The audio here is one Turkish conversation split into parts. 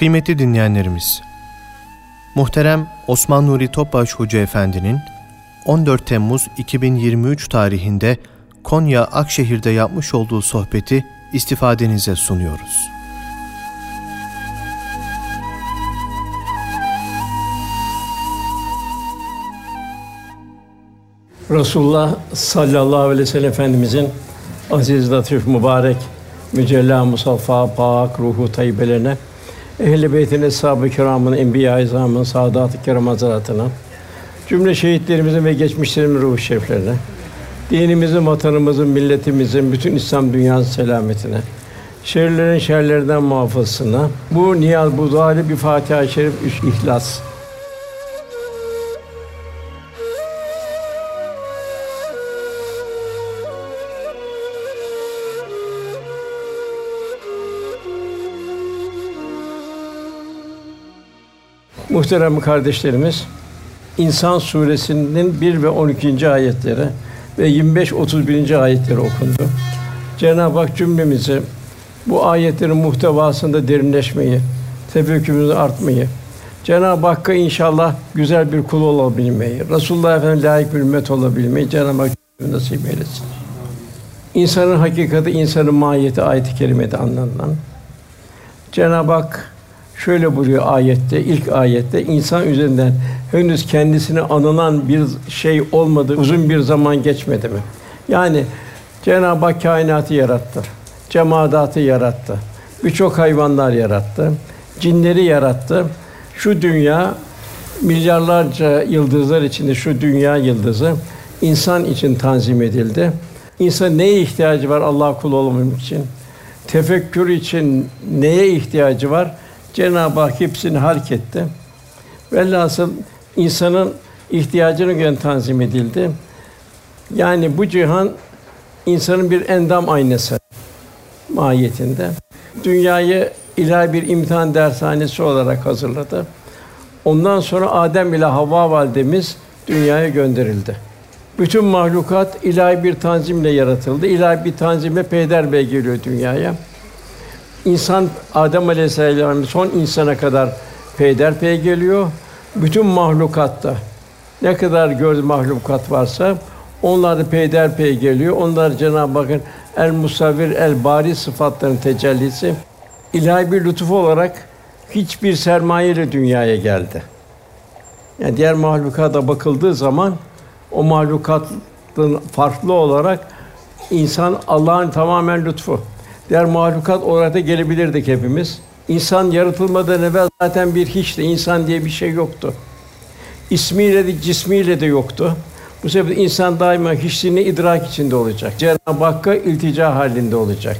Kıymetli dinleyenlerimiz, Muhterem Osman Nuri Topbaş Hoca Efendi'nin 14 Temmuz 2023 tarihinde Konya Akşehir'de yapmış olduğu sohbeti istifadenize sunuyoruz. Resulullah sallallahu aleyhi ve sellem Efendimizin aziz, latif, mübarek, mücella, musaffa, pak, ruhu tayyibelerine, ehl-i beytin, eshab-ı kiramın, enbiya-i izamın, saadat-ı kiram hazaratına, cümle şehitlerimizin ve geçmişlerimizin ruhu şeriflerine, dinimizin, vatanımızın, milletimizin, bütün İslam dünyası selametine, şerlerin şerlerden muhafazasına, bu niyaz, bu duayla bir Fatiha-i Şerif, üç İhlas. Muhterem kardeşlerimiz, İnsan suresinin 1 ve 12. ayetleri ve 25 31. ayetleri okundu. Cenab-ı Hak cümlemizi bu ayetlerin muhtevasında derinleşmeyi, tefekkürümüzü artmayı, Cenab-ı Hakk'a inşallah güzel bir kul olabilmeyi, Resulullah Efendimiz layık bir ümmet olabilmeyi Cenab-ı Hak nasip eylesin. İnsanın hakikati, insanın mahiyeti ayet-i kerimede anlatılan. Cenab-ı Hak şöyle buyuruyor ayette, ilk ayette insan üzerinden henüz kendisine anılan bir şey olmadı, uzun bir zaman geçmedi mi? Yani Cenab-ı Hak kainatı yarattı. Cemaatı yarattı. Birçok hayvanlar yarattı. Cinleri yarattı. Şu dünya milyarlarca yıldızlar içinde şu dünya yıldızı insan için tanzim edildi. İnsan neye ihtiyacı var Allah kulu olmak için? Tefekkür için neye ihtiyacı var? Cenab-ı Hak hepsini hark etti. Velhasıl insanın ihtiyacını göre tanzim edildi. Yani bu cihan insanın bir endam aynası mahiyetinde. Dünyayı ilahi bir imtihan dershanesi olarak hazırladı. Ondan sonra Adem ile Havva validemiz dünyaya gönderildi. Bütün mahlukat ilahi bir tanzimle yaratıldı. İlahi bir tanzimle peyder geliyor dünyaya. İnsan Adem Aleyhisselam son insana kadar peyderpey geliyor. Bütün mahlukatta ne kadar göz mahlukat varsa onlar da peyderpey geliyor. Onlar Cenab-ı Hakk'ın el musavvir el bari sıfatlarının tecellisi ilahi bir lütuf olarak hiçbir sermaye ile dünyaya geldi. Yani diğer mahlukata bakıldığı zaman o mahlukatın farklı olarak insan Allah'ın tamamen lütfu. Diğer mahlukat olarak da gelebilirdik hepimiz. İnsan yaratılmadan evvel zaten bir hiçti. İnsan diye bir şey yoktu. İsmiyle de cismiyle de yoktu. Bu sebeple insan daima hiçliğini idrak içinde olacak. Cenab-ı Hakk'a iltica halinde olacak.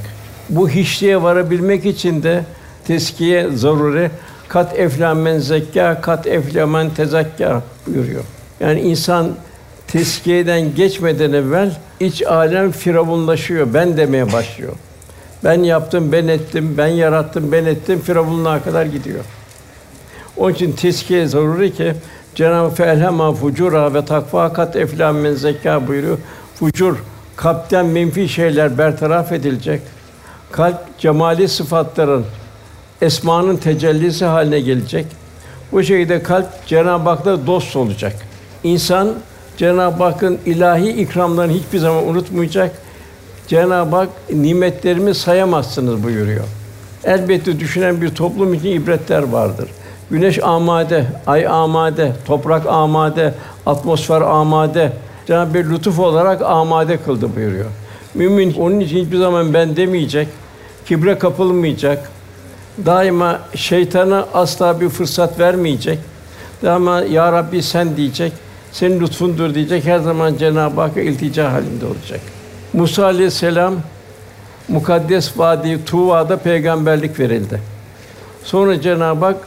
Bu hiçliğe varabilmek için de teskiye zaruri kat eflamen men zekka kat eflamen tezakka buyuruyor. Yani insan teskiyeden geçmeden evvel iç alem firavunlaşıyor, ben demeye başlıyor. Ben yaptım, ben ettim, ben yarattım, ben ettim firavunluğa kadar gidiyor. Onun için teskiye zaruri ki Cenab-ı Felhema fucura ve takva kat eflam men zekâ buyuruyor. Fucur kalpten menfi şeyler bertaraf edilecek. Kalp cemali sıfatların esmanın tecellisi haline gelecek. Bu şekilde kalp Cenab-ı Hak'la dost olacak. İnsan Cenab-ı Hakk'ın ilahi ikramlarını hiçbir zaman unutmayacak Cenab-ı Hak nimetlerimi sayamazsınız buyuruyor. Elbette düşünen bir toplum için ibretler vardır. Güneş amade, ay amade, toprak amade, atmosfer amade. Cenab-ı bir lütuf olarak amade kıldı buyuruyor. Mümin onun için hiçbir zaman ben demeyecek, kibre kapılmayacak. Daima şeytana asla bir fırsat vermeyecek. Daima ya Rabbi sen diyecek. Senin lütfundur diyecek. Her zaman Cenab-ı Hakk'a iltica halinde olacak. Musa aleyhisselam mukaddes vadi Tuva'da peygamberlik verildi. Sonra Cenab-ı Hak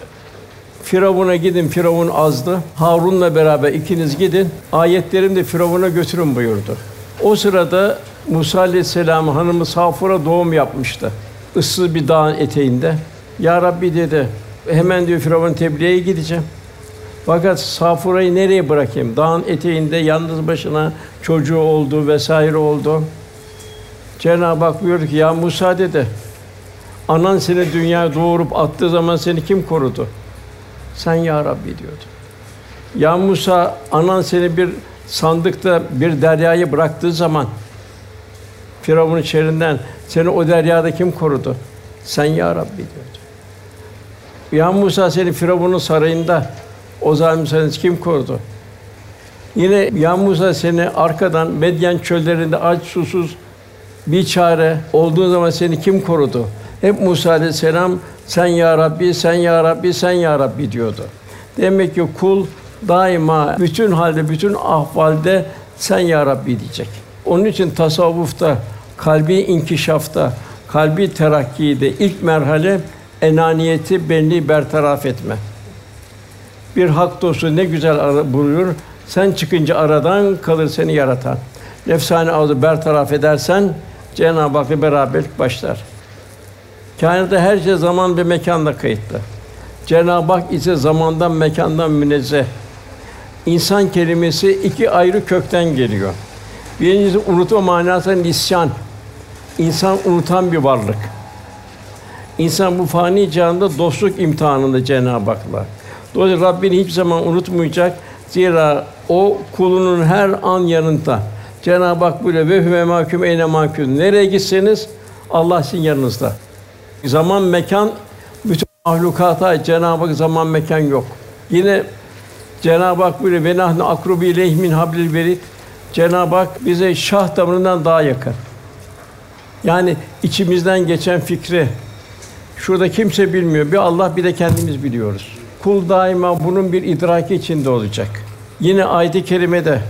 Firavun'a gidin, Firavun azdı. Harun'la beraber ikiniz gidin, ayetlerimi de Firavun'a götürün buyurdu. O sırada Musa aleyhisselam hanımı Safur'a doğum yapmıştı. Issız bir dağın eteğinde. Ya Rabbi dedi, hemen diyor Firavun tebliğe gideceğim. Fakat Safura'yı nereye bırakayım? Dağın eteğinde yalnız başına çocuğu oldu vesaire oldu. Cenab-ı Hak buyurdu ki ya Musa dedi. Anan seni dünyaya doğurup attığı zaman seni kim korudu? Sen ya Rabbi diyordu. Ya Musa, anan seni bir sandıkta bir deryayı bıraktığı zaman Firavun'un şerrinden seni o deryada kim korudu? Sen ya Rabbi diyordu. Ya Musa seni Firavun'un sarayında o zalim seni kim korudu? Yine Ya Musa seni arkadan Medyen çöllerinde aç susuz bir çare olduğun zaman seni kim korudu? Hep Musa aleyhisselam sen ya Rabbi, sen ya Rabbi, sen ya Rabbi diyordu. Demek ki kul daima bütün halde, bütün ahvalde sen ya Rabbi diyecek. Onun için tasavvufta, kalbi inkişafta, kalbi terakkide ilk merhale enaniyeti, benliği bertaraf etme. Bir hak dostu ne güzel ara, buyuruyor. Sen çıkınca aradan kalır seni yaratan. Nefsani ağzı bertaraf edersen Cenab-ı Hak'la beraberlik başlar. Kainatta her şey zaman ve mekanda kayıtlı. Cenab-ı Hak ise zamandan, mekandan münezzeh. İnsan kelimesi iki ayrı kökten geliyor. Birincisi unutma manası nisyan. İnsan unutan bir varlık. İnsan bu fani cihanda dostluk imtihanında Cenab-ı Hak'la. Dolayısıyla Rabbini hiçbir zaman unutmayacak. Zira o kulunun her an yanında. Cenab-ı Hak böyle ve huve mahkum eyne mahkum. Nereye gitseniz Allah sizin yanınızda. Zaman mekan bütün mahlukata Cenab-ı Hak zaman mekan yok. Yine Cenab-ı Hak böyle ve nahnu akrubi ileyhi hablil verid. Cenab-ı Hak bize şah damarından daha yakın. Yani içimizden geçen fikri şurada kimse bilmiyor. Bir Allah bir de kendimiz biliyoruz. Kul daima bunun bir idraki içinde olacak. Yine ayet-i kerimede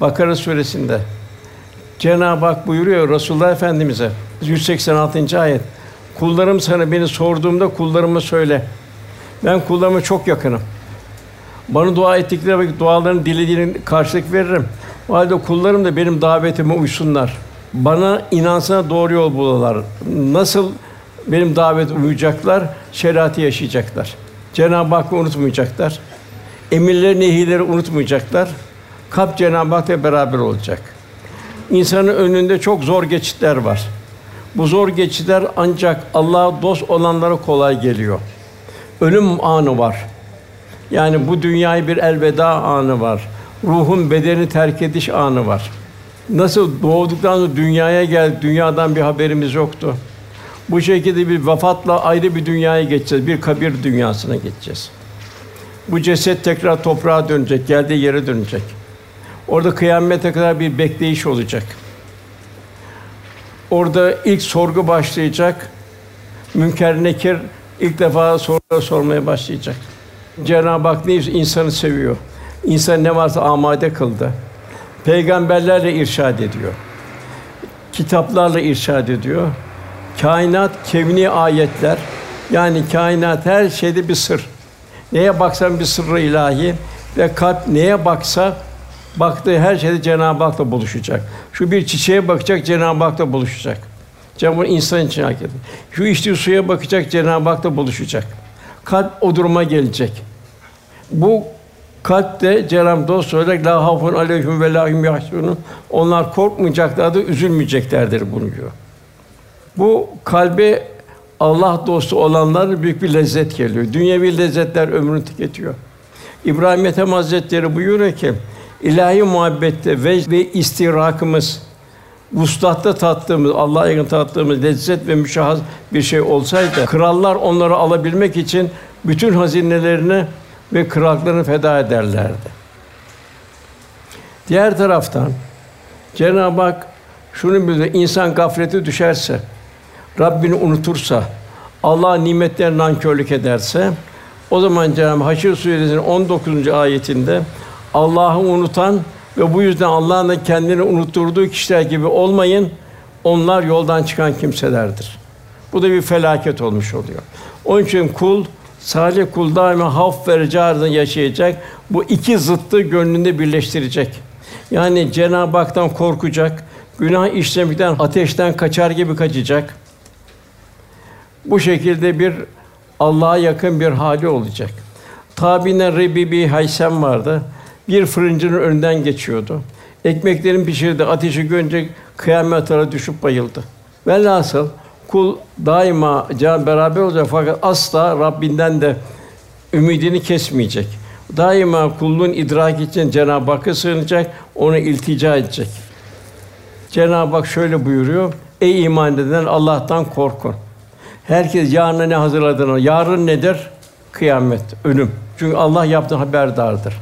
Bakara suresinde Cenab-ı Hak buyuruyor Resulullah Efendimize 186. ayet. Kullarım sana beni sorduğumda kullarıma söyle. Ben kullarıma çok yakınım. Bana dua ettikleri vakit dualarının dilediğini karşılık veririm. O halde kullarım da benim davetime uysunlar. Bana inansana doğru yol bulalar. Nasıl benim davetime uyacaklar? Şeriatı yaşayacaklar. Cenab-ı Hakk'ı unutmayacaklar. Emirleri, nehirleri unutmayacaklar. Kalp Cenab-ı Hak'la beraber olacak. İnsanın önünde çok zor geçitler var. Bu zor geçitler ancak Allah'a dost olanlara kolay geliyor. Ölüm anı var. Yani bu dünyayı bir elveda anı var. Ruhun bedeni terk ediş anı var. Nasıl doğduktan sonra dünyaya gel, dünyadan bir haberimiz yoktu. Bu şekilde bir vefatla ayrı bir dünyaya geçeceğiz, bir kabir dünyasına geçeceğiz. Bu ceset tekrar toprağa dönecek, geldiği yere dönecek. Orada kıyamete kadar bir bekleyiş olacak. Orada ilk sorgu başlayacak. Münker Nekir ilk defa sorular sormaya başlayacak. Cenab-ı Hak ne insanı seviyor. İnsan ne varsa amade kıldı. Peygamberlerle irşad ediyor. Kitaplarla irşad ediyor. Kainat kevni ayetler. Yani kainat her şeyde bir sır. Neye baksan bir sırrı ilahi ve kalp neye baksa baktığı her şeyde Cenab-ı Hak'la buluşacak. Şu bir çiçeğe bakacak Cenab-ı Hak'la buluşacak. Cenab-ı Hak insan için hak ediyor. Şu içtiği suya bakacak Cenab-ı Hak'la buluşacak. Kalp o duruma gelecek. Bu kalp de Cenab-ı dost söyleyerek la hafun aleyhim ve la. Onlar korkmayacaklardır, üzülmeyeceklerdir bunu diyor. Bu kalbe Allah dostu olanlar büyük bir lezzet geliyor. Dünyevi lezzetler ömrünü tüketiyor. İbrahim Ethem Hazretleri buyuruyor ki ilahi muhabbette ve, ve istirakımız vuslatta tattığımız, Allah'a yakın tattığımız lezzet ve müşahhas bir şey olsaydı, krallar onları alabilmek için bütün hazinelerini ve krallıklarını feda ederlerdi. Diğer taraftan Cenab-ı Hak şunu bildiriyor, insan gaflete düşerse, Rabbini unutursa, Allah nimetlerine nankörlük ederse, o zaman Cenab-ı Haşr suresinin 19. ayetinde Allah'ı unutan ve bu yüzden Allah'ın da kendini unutturduğu kişiler gibi olmayın. Onlar yoldan çıkan kimselerdir. Bu da bir felaket olmuş oluyor. Onun için kul salih kul daima haf ve yaşayacak. Bu iki zıttı gönlünde birleştirecek. Yani Cenab-ı Hak'tan korkacak, günah işlemekten, ateşten kaçar gibi kaçacak. Bu şekilde bir Allah'a yakın bir hali olacak. Tabine Rebibi Haysem vardı. Bir fırıncının önünden geçiyordu. Ekmeklerin pişirdi, ateşi görünce kıyamet ara düşüp bayıldı. Velhasıl Kul daima can beraber olacak fakat asla Rabbinden de ümidini kesmeyecek. Daima kulluğun idrak için Cenab-ı Hakk'a sığınacak, ona iltica edecek. Cenab-ı Hak şöyle buyuruyor: Ey iman edenler Allah'tan korkun. Herkes yarına ne hazırladığını, yarın nedir? Kıyamet, ölüm. Çünkü Allah yaptığı haberdardır.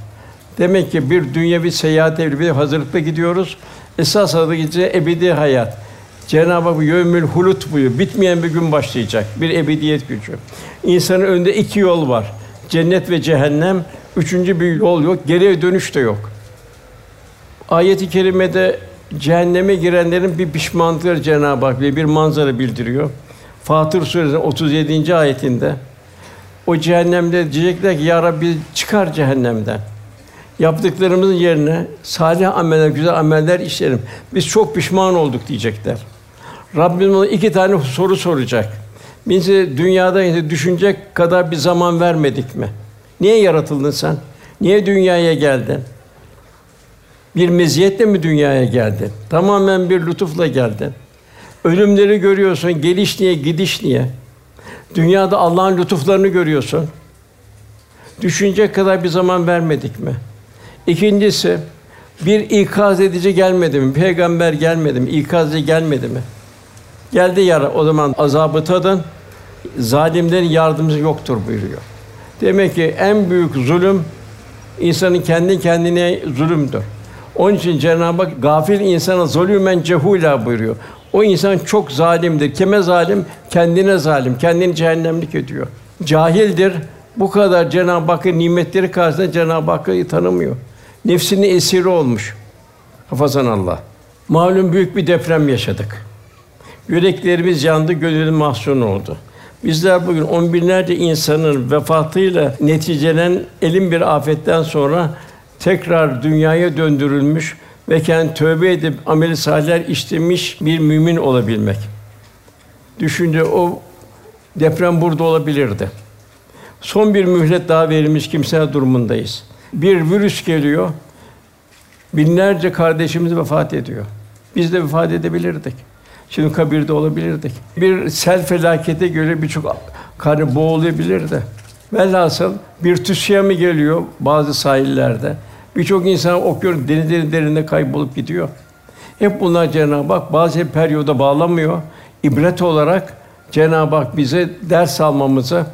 Demek ki bir dünyevi seyahat evli bir hazırlıkla gidiyoruz. Esas adı gideceği ebedi hayat. Cenab-ı Hak yevmül hulut buyuruyor. Bitmeyen bir gün başlayacak. Bir ebediyet gücü. İnsanın önünde iki yol var. Cennet ve cehennem. Üçüncü bir yol yok. Geriye dönüş de yok. Ayet-i kerimede cehenneme girenlerin bir pişmanlıkları Cenab-ı Hak bir manzara bildiriyor. Fatır Suresi'nin 37. ayetinde o cehennemde diyecekler ki ya Rabbi çıkar cehennemden. Yaptıklarımızın yerine salih ameller, güzel ameller işlerim. Biz çok pişman olduk diyecekler. Rabbim ona iki tane soru soracak. Bizi dünyada düşünecek kadar bir zaman vermedik mi? Niye yaratıldın sen? Niye dünyaya geldin? Bir meziyetle mi dünyaya geldin? Tamamen bir lütufla geldin. Ölümleri görüyorsun, geliş niye, gidiş niye? Dünyada Allah'ın lütuflarını görüyorsun. Düşünecek kadar bir zaman vermedik mi? İkincisi, bir ikaz edici gelmedi mi? Peygamber gelmedi mi? İkaz edici gelmedi mi? Geldi yara, o zaman azabı tadın, zalimlerin yardımcısı yoktur buyuruyor. Demek ki en büyük zulüm, insanın kendi kendine zulümdür. Onun için Cenab-ı Hak gafil insana zulümen cehula buyuruyor. O insan çok zalimdir. Kime zalim? Kendine zalim. Kendini cehennemlik ediyor. Cahildir. Bu kadar Cenab-ı Hakk'ın nimetleri karşısında Cenab-ı Hakk'ı tanımıyor. Nefsinin esiri olmuş. Hafazan Allah. Malum büyük bir deprem yaşadık. Yüreklerimiz yandı, gönül mahzun oldu. Bizler bugün on binlerce insanın vefatıyla neticelen elin bir afetten sonra tekrar dünyaya döndürülmüş ve kendi tövbe edip ameli salihler işlemiş bir mümin olabilmek. Düşünce o deprem burada olabilirdi. Son bir mühlet daha verilmiş kimseler durumundayız. Bir virüs geliyor, binlerce kardeşimiz vefat ediyor. Biz de vefat edebilirdik. Şimdi kabirde olabilirdik. Bir sel felakete göre birçok karı boğulabilirdi. Velhasıl bir tsunami geliyor bazı sahillerde. Birçok insan okuyor, denizlerin derinde kaybolup gidiyor. Hep bunlar Cenab-ı Hak bazı periyoda bağlamıyor. İbret olarak Cenab-ı Hak bize ders almamızı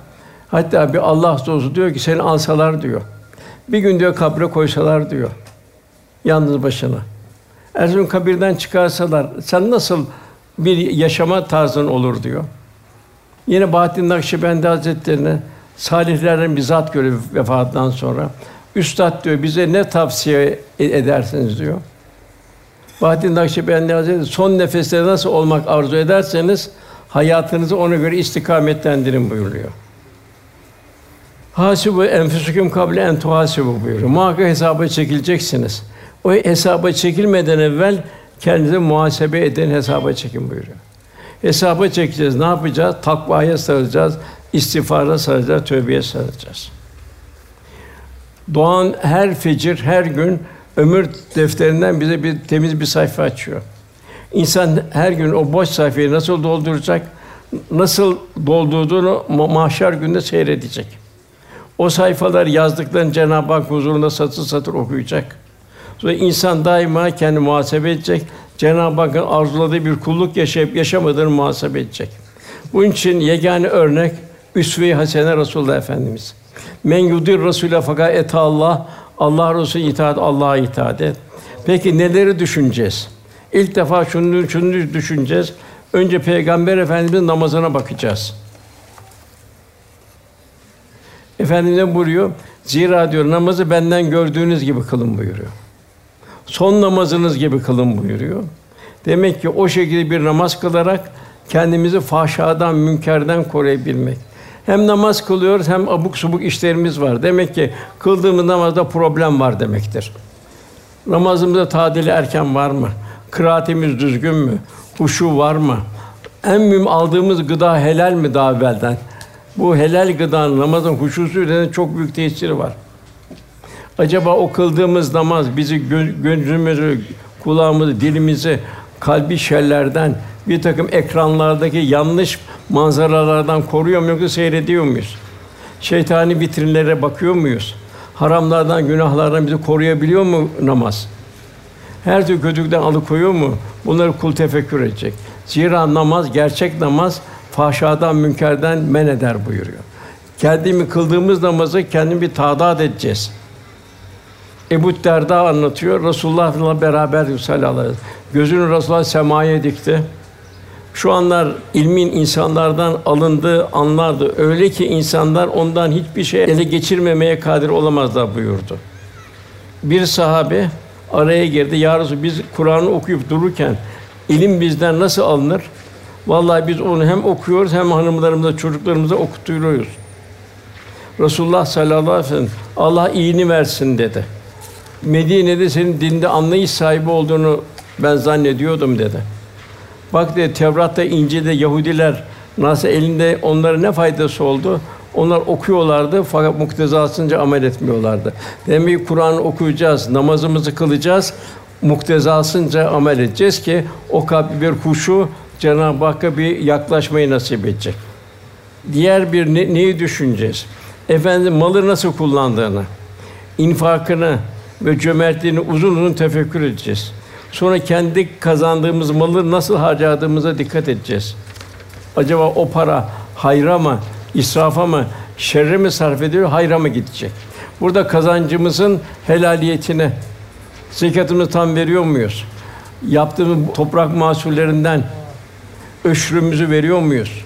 hatta bir Allah dostu diyor ki seni alsalar diyor. Bir gün diyor kabre koysalar diyor. Yalnız başına. Erzurum kabirden çıkarsalar sen nasıl bir yaşama tarzın olur diyor. Yine Bahattin Nakşibendi Hazretlerine salihlerden bir zat görüyor vefatından sonra. Üstad diyor bize ne tavsiye e- edersiniz diyor. Bahattin Nakşibendi Hazretleri son nefeste nasıl olmak arzu ederseniz hayatınızı ona göre istikametlendirin buyuruyor. Hasibu enfusukum kable en tuhasibu buyuruyor. Muhakkak hesaba çekileceksiniz. O hesaba çekilmeden evvel kendinizi muhasebe edin, hesaba çekin buyuruyor. Hesaba çekeceğiz. Ne yapacağız? Takvaya saracağız, istiğfara saracağız, tövbeye saracağız. Doğan her fecir, her gün ömür defterinden bize bir temiz bir sayfa açıyor. İnsan her gün o boş sayfayı nasıl dolduracak, nasıl doldurduğunu mahşer günde seyredecek. O sayfalar yazdıklarını Cenab-ı Hak huzurunda satır satır okuyacak. Sonra insan daima kendi muhasebe edecek. Cenab-ı Hakk'ın arzuladığı bir kulluk yaşayıp yaşamadığını muhasebe edecek. Bunun için yegane örnek üsve-i hasene Resulullah Efendimiz. Men yudir Rasûle fakat et Allah Allah Resulü itaat Allah'a itaat et. Peki neleri düşüneceğiz? İlk defa şunu şunu düşüneceğiz. Önce Peygamber Efendimiz'in namazına bakacağız. Efendimiz buyuruyor? Zira diyor namazı benden gördüğünüz gibi kılın buyuruyor. Son namazınız gibi kılın buyuruyor. Demek ki o şekilde bir namaz kılarak kendimizi fahşadan, münkerden koruyabilmek. Hem namaz kılıyoruz hem abuk subuk işlerimiz var. Demek ki kıldığımız namazda problem var demektir. Namazımızda tadili erken var mı? Kıraatimiz düzgün mü? Huşu var mı? En mühim aldığımız gıda helal mi daha evvelden? Bu helal gıdanın namazın huşusu üzerinde çok büyük tesiri var. Acaba o kıldığımız namaz bizi gö- gözümüzü, kulağımızı, dilimizi kalbi şerlerden, bir takım ekranlardaki yanlış manzaralardan koruyor mu yoksa seyrediyor muyuz? Şeytani vitrinlere bakıyor muyuz? Haramlardan, günahlardan bizi koruyabiliyor mu namaz? Her türlü kötülükten alıkoyuyor mu? Bunları kul tefekkür edecek. Zira namaz, gerçek namaz fahşadan, münkerden men eder buyuruyor. Kendimi kıldığımız namazı kendim bir tadat edeceğiz. Ebu Derda anlatıyor. Resulullah'la beraber sallallahu aleyhi ve sellem. Gözünü Resulullah semaya dikti. Şu anlar ilmin insanlardan alındığı anlardı. Öyle ki insanlar ondan hiçbir şey ele geçirmemeye kadir olamazlar buyurdu. Bir sahabe araya girdi. Ya biz Kur'an'ı okuyup dururken ilim bizden nasıl alınır? Vallahi biz onu hem okuyoruz hem hanımlarımıza, çocuklarımıza okutuyoruz. Resulullah sallallahu aleyhi ve sellem Allah iyini versin dedi. Medine'de senin dinde anlayış sahibi olduğunu ben zannediyordum dedi. Bak dedi Tevrat'ta, İncil'de Yahudiler nasıl elinde onlara ne faydası oldu? Onlar okuyorlardı fakat muktezasınca amel etmiyorlardı. Demek ki Kur'an okuyacağız, namazımızı kılacağız, muktezasınca amel edeceğiz ki o kalp bir huşu Cenab-ı Hakk'a bir yaklaşmayı nasip edecek. Diğer bir ne, neyi düşüneceğiz? Efendim malı nasıl kullandığını, infakını ve cömertliğini uzun uzun tefekkür edeceğiz. Sonra kendi kazandığımız malı nasıl harcadığımıza dikkat edeceğiz. Acaba o para hayra mı, israfa mı, şerre mi sarf ediyor, hayra mı gidecek? Burada kazancımızın helaliyetine, zekatımızı tam veriyor muyuz? Yaptığımız toprak mahsullerinden öşrümüzü veriyor muyuz?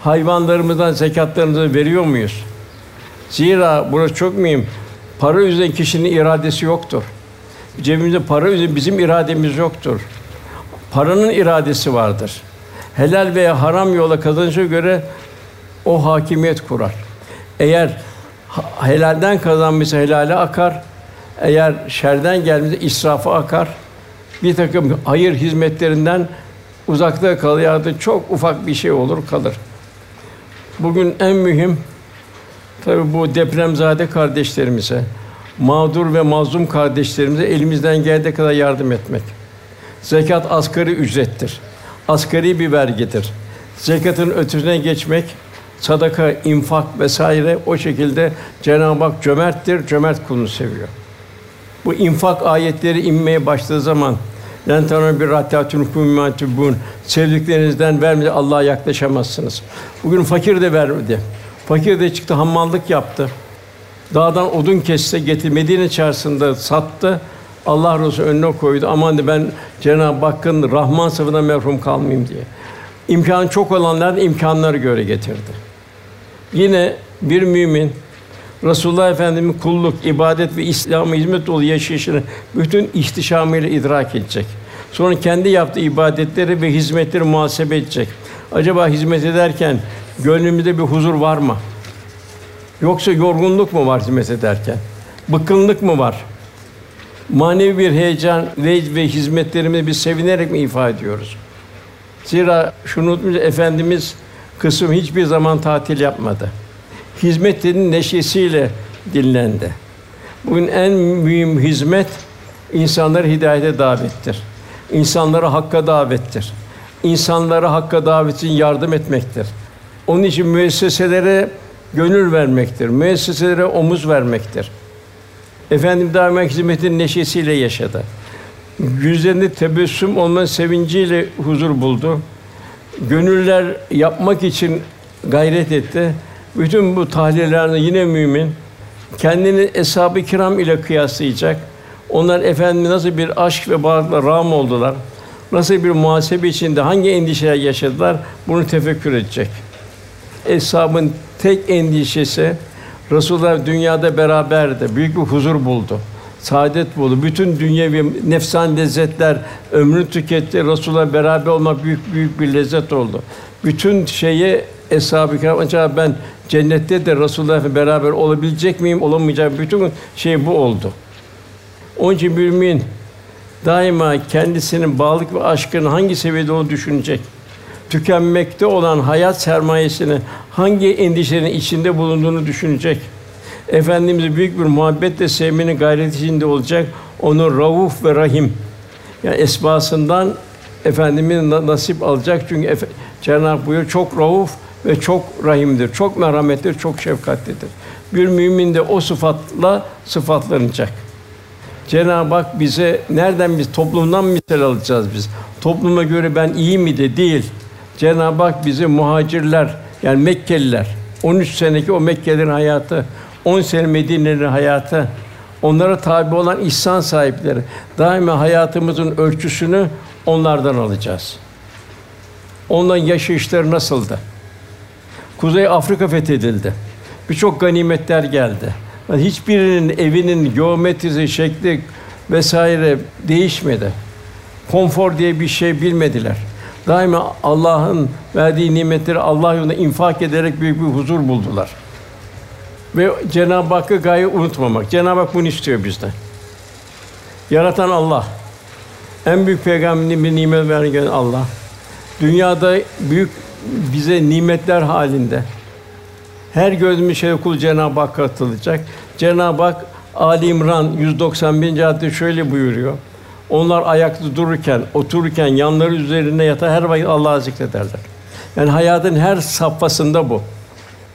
Hayvanlarımızdan zekatlarımızı veriyor muyuz? Zira burası çok mühim. Para üzerine kişinin iradesi yoktur. Cebimizde para üzerine bizim irademiz yoktur. Paranın iradesi vardır. Helal veya haram yola kazanışa göre o hakimiyet kurar. Eğer helalden kazanmışsa helale akar. Eğer şerden gelmişse israfa akar. Bir takım hayır hizmetlerinden uzakta da çok ufak bir şey olur kalır. Bugün en mühim tabi bu depremzade kardeşlerimize, mağdur ve mazlum kardeşlerimize elimizden geldiği kadar yardım etmek. Zekat asgari ücrettir. Asgari bir vergidir. Zekatın ötesine geçmek, sadaka, infak vesaire o şekilde Cenab-ı Hak cömerttir, cömert kulunu seviyor. Bu infak ayetleri inmeye başladığı zaman Len tanru bir rahatun kummâtubun. Sevdiklerinizden vermedi Allah'a yaklaşamazsınız. Bugün fakir de vermedi. Fakir de çıktı hammallık yaptı. Dağdan odun kesse getir Medine çarşısında sattı. Allah Resulü önüne koydu. Aman de ben Cenab-ı Hakk'ın Rahman safından merhum kalmayayım diye. İmkan çok olanlar imkanları göre getirdi. Yine bir mümin Resulullah Efendimiz kulluk, ibadet ve İslam'a hizmet dolu yaşayışını bütün ihtişamıyla idrak edecek. Sonra kendi yaptığı ibadetleri ve hizmetleri muhasebe edecek. Acaba hizmet ederken gönlümüzde bir huzur var mı? Yoksa yorgunluk mu var hizmet ederken? Bıkkınlık mı var? Manevi bir heyecan ve, ve hizmetlerimizi biz sevinerek mi ifade ediyoruz? Zira şunu unutmayacağız, Efendimiz kısım hiçbir zaman tatil yapmadı. Hizmetinin neşesiyle dinlendi. Bugün en mühim hizmet insanları hidayete davettir. İnsanları hakka davettir. İnsanları hakka davet için yardım etmektir. Onun için müesseselere gönül vermektir. Müesseselere omuz vermektir. Efendim daima hizmetin neşesiyle yaşadı. Yüzlerinde tebessüm olma sevinciyle huzur buldu. Gönüller yapmak için gayret etti. Bütün bu tahlillerinde yine mümin kendini eshab-ı kiram ile kıyaslayacak. Onlar efendime nasıl bir aşk ve bağlılıkla ram oldular. Nasıl bir muhasebe içinde hangi endişeler yaşadılar bunu tefekkür edecek. Eshabın tek endişesi Resulullah dünyada beraberdi. Büyük bir huzur buldu. Saadet buldu. Bütün dünyevi nefsan lezzetler ömrünü tüketti. Resulullah beraber olmak büyük büyük bir lezzet oldu. Bütün şeyi eshab-ı kiram acaba ben cennette de Resulullah'la beraber olabilecek miyim, olamayacak bütün şey bu oldu. Onun için mümin daima kendisinin bağlılık ve aşkının hangi seviyede olduğunu düşünecek. Tükenmekte olan hayat sermayesini hangi endişelerin içinde bulunduğunu düşünecek. Efendimiz'i büyük bir muhabbetle sevmenin gayreti içinde olacak. Onu rauf ve rahim yani esbasından Efendimiz na- nasip alacak çünkü Efe, Cenab-ı buyuruyor çok rauf ve çok rahimdir, çok merhametlidir, çok şefkatlidir. Bir mümin de o sıfatla sıfatlanacak. Cenab-ı Hak bize nereden biz toplumdan misal alacağız biz? Topluma göre ben iyi mi de değil. Cenab-ı Hak bizi muhacirler yani Mekkeliler 13 seneki o Mekkelilerin hayatı, 10 sene Medine'nin hayatı, onlara tabi olan ihsan sahipleri. Daima hayatımızın ölçüsünü onlardan alacağız. Onların yaşayışları nasıldı? Kuzey Afrika fethedildi. Birçok ganimetler geldi. Yani hiçbirinin evinin geometrisi, şekli vesaire değişmedi. Konfor diye bir şey bilmediler. Daima Allah'ın verdiği nimetleri Allah yolunda infak ederek büyük bir huzur buldular. Ve Cenab-ı Hakk'ı gaye unutmamak. Cenab-ı Hak bunu istiyor bizden. Yaratan Allah. En büyük peygamberin bir nimet veren Allah. Dünyada büyük bize nimetler halinde. Her gördüğümüz şey kul Cenab-ı Hakk'a atılacak. Cenab-ı Hak Ali İmran 191. ayette şöyle buyuruyor. Onlar ayakta dururken, otururken, yanları üzerine yatar her vakit Allah'ı zikrederler. Yani hayatın her safhasında bu.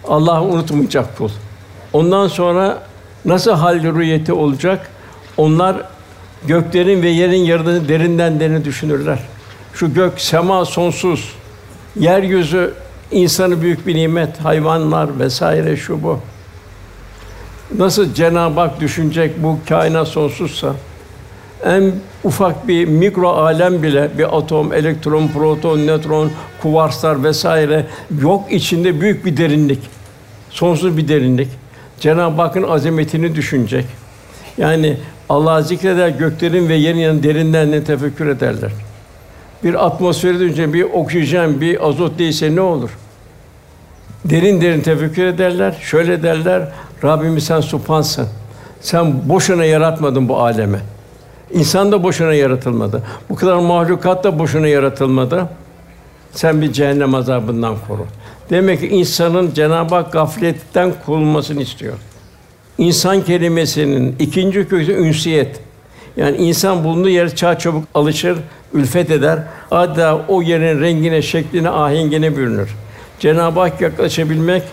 Allah'ı unutmayacak kul. Ondan sonra nasıl hal rüyeti olacak? Onlar göklerin ve yerin yaradığını derinden derine düşünürler. Şu gök, sema sonsuz. Yeryüzü insanı büyük bir nimet, hayvanlar vesaire şu bu. Nasıl Cenab-ı Hak düşünecek bu kainat sonsuzsa en ufak bir mikro alem bile bir atom, elektron, proton, nötron, kuvarslar vesaire yok içinde büyük bir derinlik. Sonsuz bir derinlik. Cenab-ı Hakk'ın azametini düşünecek. Yani Allah'ı zikreder, göklerin ve yerin yanı derinden ne tefekkür ederler. Bir atmosferi düşünce bir oksijen, bir azot değilse ne olur? Derin derin tefekkür ederler. Şöyle derler: Rabbimiz sen supansın. Sen boşuna yaratmadın bu alemi. İnsan da boşuna yaratılmadı. Bu kadar mahlukat da boşuna yaratılmadı. Sen bir cehennem azabından koru. Demek ki insanın Cenab-ı Hak gafletten kurulmasını istiyor. İnsan kelimesinin ikinci kökü ünsiyet. Yani insan bulunduğu yere çağ çabuk alışır, ülfet eder. Adeta o yerin rengine, şekline, ahengine bürünür. Cenab-ı Hak yaklaşabilmek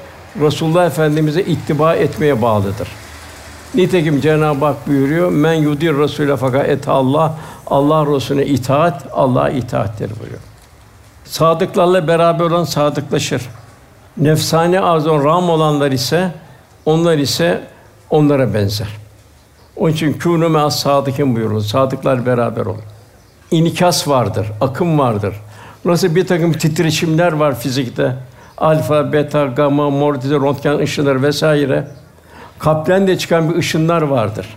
Resulullah Efendimize ittiba etmeye bağlıdır. Nitekim Cenab-ı Hak buyuruyor: "Men yudir Rasûle fakat et Allah, Allah Resulüne itaat, Allah'a itaattir." buyuruyor. Sadıklarla beraber olan sadıklaşır. Nefsani arzun ram olanlar ise onlar ise onlara benzer. Onun için kûnû me'as sadıkîn buyurulur. Sadıklar beraber olun. İnikas vardır, akım vardır. Nasıl bir takım titreşimler var fizikte. Alfa, beta, gamma, mortize, röntgen ışınları vesaire. Kalpten de çıkan bir ışınlar vardır.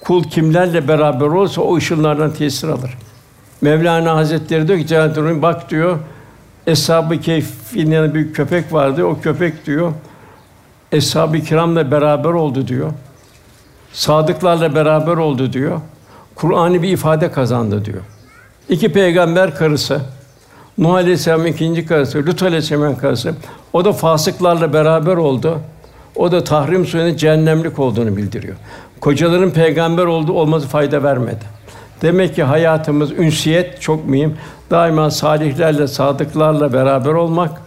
Kul kimlerle beraber olursa o ışınlardan tesir alır. Mevlana Hazretleri diyor ki Rumi bak diyor Eshab-ı Kehf'in yanında bir köpek vardı. O köpek diyor Eshab-ı Kiram'la beraber oldu diyor. Sadıklarla beraber oldu diyor. Kur'an'ı bir ifade kazandı diyor. İki peygamber karısı, Nuh Aleyhisselam'ın ikinci karısı, Lut Aleyhisselam'ın karısı. O da fasıklarla beraber oldu. O da Tahrim Suresi'nin cehennemlik olduğunu bildiriyor. Kocaların peygamber olduğu olması fayda vermedi. Demek ki hayatımız ünsiyet çok mühim. Daima salihlerle, sadıklarla beraber olmak,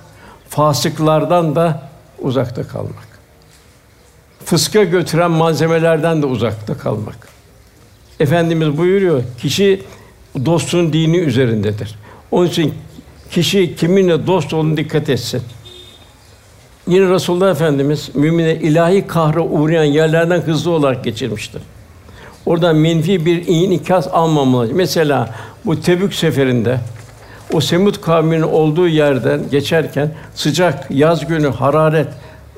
fasıklardan da uzakta kalmak. Fıska götüren malzemelerden de uzakta kalmak. Efendimiz buyuruyor, kişi dostun dini üzerindedir. Onun için kişi kiminle dost olduğunu dikkat etsin. Yine Resulullah Efendimiz mümine ilahi kahra uğrayan yerlerden hızlı olarak geçirmiştir. Oradan menfi bir inikas almamalı. Mesela bu Tebük seferinde o Semud kavminin olduğu yerden geçerken sıcak yaz günü hararet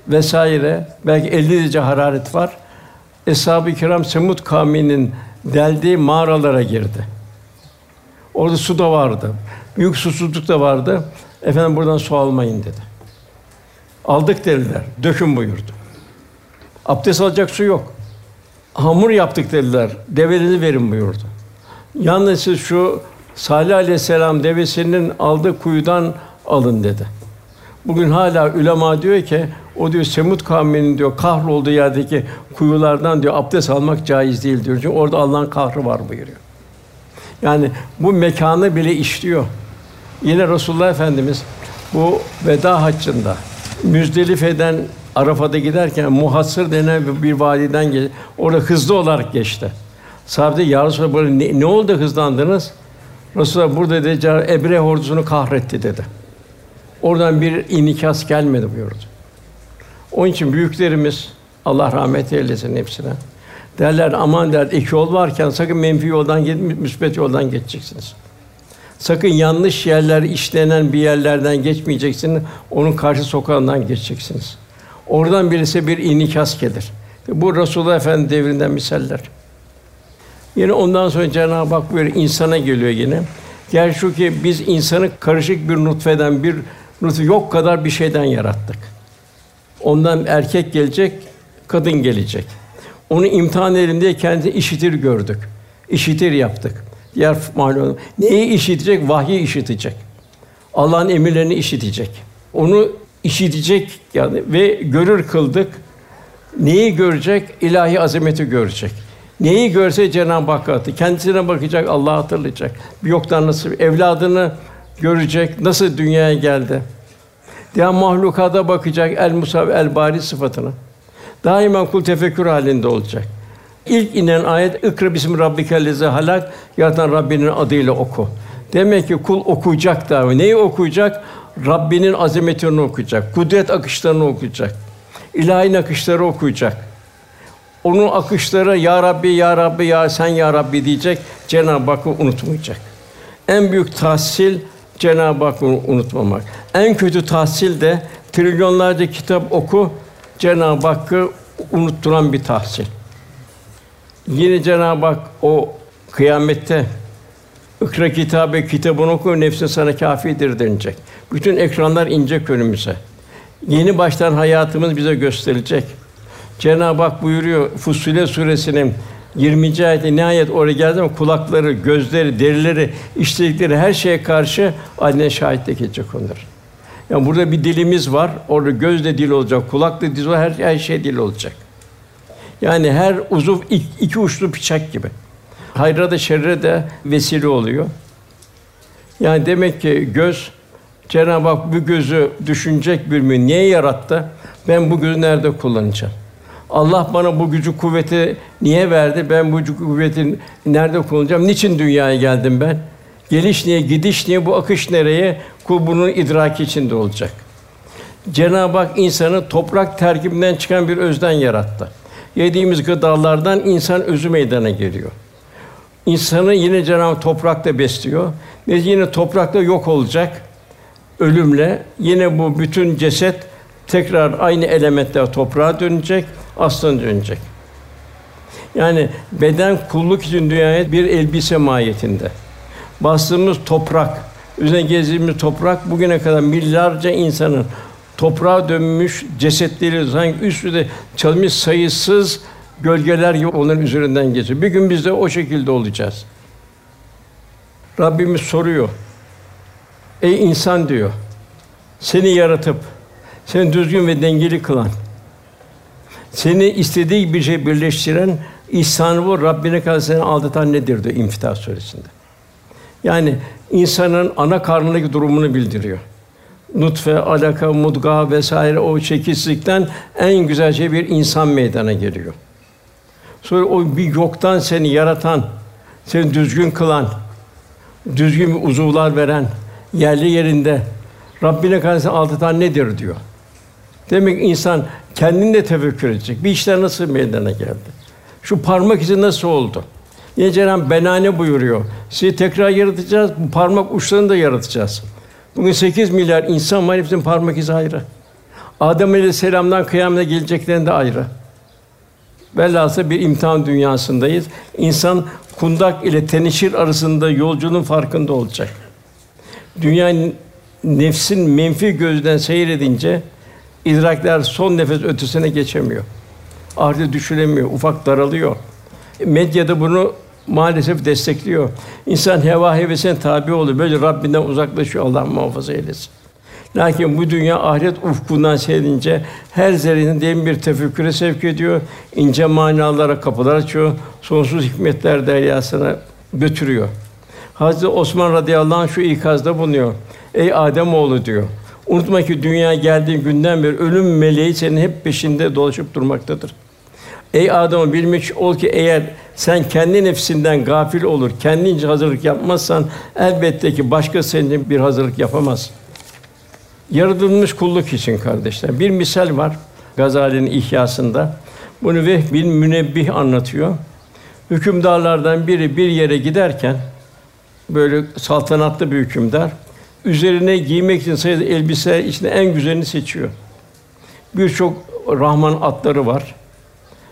vesaire belki 50 derece hararet var. Eshab-ı Kiram Semud kavminin deldiği mağaralara girdi. Orada su da vardı. Büyük susuzluk da vardı. Efendim buradan su almayın dedi. Aldık dediler. Dökün buyurdu. Abdest alacak su yok. Hamur yaptık dediler. Devenizi verin buyurdu. Yalnız siz şu Salih Aleyhisselam devesinin aldığı kuyudan alın dedi. Bugün hala ulema diyor ki o diyor Semud kavminin diyor kahrolduğu yerdeki kuyulardan diyor abdest almak caiz değil diyor. Çünkü orada Allah'ın kahrı var buyuruyor. Yani bu mekanı bile işliyor. Yine Resulullah Efendimiz bu veda haccında Müzdelife'den Arafat'a giderken Muhassır denen bir vadiden geç, orada hızlı olarak geçti. Sahabe ya Resulallah böyle ne, ne oldu hızlandınız? Resulullah burada dedi Ebre ordusunu kahretti dedi. Oradan bir inikas gelmedi buyurdu. Onun için büyüklerimiz Allah rahmet eylesin hepsine. Derler aman der iki yol varken sakın menfi yoldan gidip müsbet yoldan geçeceksiniz. Sakın yanlış yerler işlenen bir yerlerden geçmeyeceksiniz. Onun karşı sokağından geçeceksiniz. Oradan birisi bir inikas gelir. Bu Resulullah Efendimiz devrinden misaller. Yine ondan sonra Cenab-ı Hak böyle insana geliyor yine. Gerçi şu ki biz insanı karışık bir nutfeden, bir nutfe yok kadar bir şeyden yarattık. Ondan erkek gelecek, kadın gelecek. Onu imtihan edelim diye kendi işitir gördük. İşitir yaptık. Diğer malum neyi işitecek? Vahyi işitecek. Allah'ın emirlerini işitecek. Onu işitecek yani ve görür kıldık. Neyi görecek? İlahi azameti görecek. Neyi görse Cenab-ı Hakk'ı kendisine bakacak, Allah'ı hatırlayacak. Bir yoktan nasıl evladını görecek, nasıl dünyaya geldi. Diğer mahlukata bakacak, el musav el bari sıfatına. Daima kul tefekkür halinde olacak. İlk inen ayet ikra bismi rabbikellezi halak yaratan Rabbinin adıyla oku. Demek ki kul okuyacak da neyi okuyacak? Rabbinin azametini okuyacak, kudret akışlarını okuyacak. İlahi akışları okuyacak. Onun akışları ya Rabbi ya Rabbi ya sen ya Rabbi diyecek. Cenab-ı Hakk'ı unutmayacak. En büyük tahsil Cenab-ı Hakk'ı unutmamak. En kötü tahsil de trilyonlarca kitap oku Cenab-ı Hakk'ı unutturan bir tahsil. Yine Cenab-ı Hak o kıyamette ikra kitabı kitabını oku nefsin sana kâfidir denilecek. Bütün ekranlar inecek önümüze. Yeni baştan hayatımız bize gösterilecek. Cenab-ı Hak buyuruyor Fussilet suresinin 20. ayette nihayet oraya geldi mi kulakları, gözleri, derileri, işledikleri her şeye karşı aline şahitlik edecek onlar. Yani burada bir dilimiz var. Orada göz de dil olacak, kulak da dil olacak, her, her şey dil olacak. Yani her uzuv iki, uçlu bıçak gibi. Hayra da şerre de vesile oluyor. Yani demek ki göz Cenab-ı Hak bu gözü düşünecek bir mümin niye yarattı? Ben bu gözü nerede kullanacağım? Allah bana bu gücü kuvveti niye verdi? Ben bu gücü kuvveti nerede kullanacağım? Niçin dünyaya geldim ben? Geliş niye, gidiş niye, bu akış nereye? Kul bunun idraki içinde olacak. Cenab-ı Hak insanı toprak terkibinden çıkan bir özden yarattı. Yediğimiz gıdalardan insan özü meydana geliyor. İnsanı yine Cenab-ı Hak toprakta besliyor. Ve yine toprakta yok olacak ölümle. Yine bu bütün ceset tekrar aynı elementler toprağa dönecek, aslına dönecek. Yani beden kulluk için dünyaya bir elbise mahiyetinde. Bastığımız toprak, üzerine gezdiğimiz toprak bugüne kadar milyarca insanın toprağa dönmüş cesetleri sanki üstünde çalmış sayısız gölgeler onların üzerinden geçiyor. Bir gün biz de o şekilde olacağız. Rabbimiz soruyor. Ey insan diyor. Seni yaratıp seni düzgün ve dengeli kılan, seni istediği bir şey birleştiren ihsanı bu Rabbine karşı seni aldatan nedir diyor İnfitah suresinde. Yani insanın ana karnındaki durumunu bildiriyor. Nutfe, alaka, mudga vesaire o şekilsizlikten en güzel şey bir insan meydana geliyor. Sonra o bir yoktan seni yaratan, seni düzgün kılan, düzgün uzuvlar veren, yerli yerinde Rabbine karşı aldatan nedir diyor. Demek insan kendini de tefekkür edecek. Bir işler nasıl meydana geldi? Şu parmak izi nasıl oldu? Yine Cenab-ı Benane buyuruyor. Sizi tekrar yaratacağız, bu parmak uçlarını da yaratacağız. Bugün 8 milyar insan var, hepsinin parmak izi ayrı. Adem Aleyhisselam'dan kıyamete geleceklerinde ayrı. Velhâsıl bir imtihan dünyasındayız. İnsan kundak ile teneşir arasında yolculuğun farkında olacak. Dünya nefsin menfi gözden seyredince idrakler son nefes ötesine geçemiyor. Ahirete düşüremiyor, ufak daralıyor. Medyada bunu maalesef destekliyor. İnsan heva hevesine tabi oluyor. Böyle Rabbinden uzaklaşıyor. Allah muhafaza eylesin. Lakin bu dünya ahiret ufkundan seyredince her zerrenin derin bir tefekküre sevk ediyor. ince manalara kapılar açıyor. Sonsuz hikmetler deryasına götürüyor. Hazreti Osman radıyallahu anh şu ikazda bulunuyor. Ey Adem oğlu diyor. Unutma ki dünya geldiğin günden beri ölüm meleği senin hep peşinde dolaşıp durmaktadır. Ey Adem bilmiş ol ki eğer sen kendi nefsinden gafil olur, kendince hazırlık yapmazsan elbette ki başka senin bir hazırlık yapamaz. Yaratılmış kulluk için kardeşler. Bir misal var Gazali'nin İhyasında. Bunu Vehb bin Münebbih anlatıyor. Hükümdarlardan biri bir yere giderken böyle saltanatlı bir hükümdar üzerine giymek için sayılı elbise içinde en güzelini seçiyor. Birçok Rahman atları var.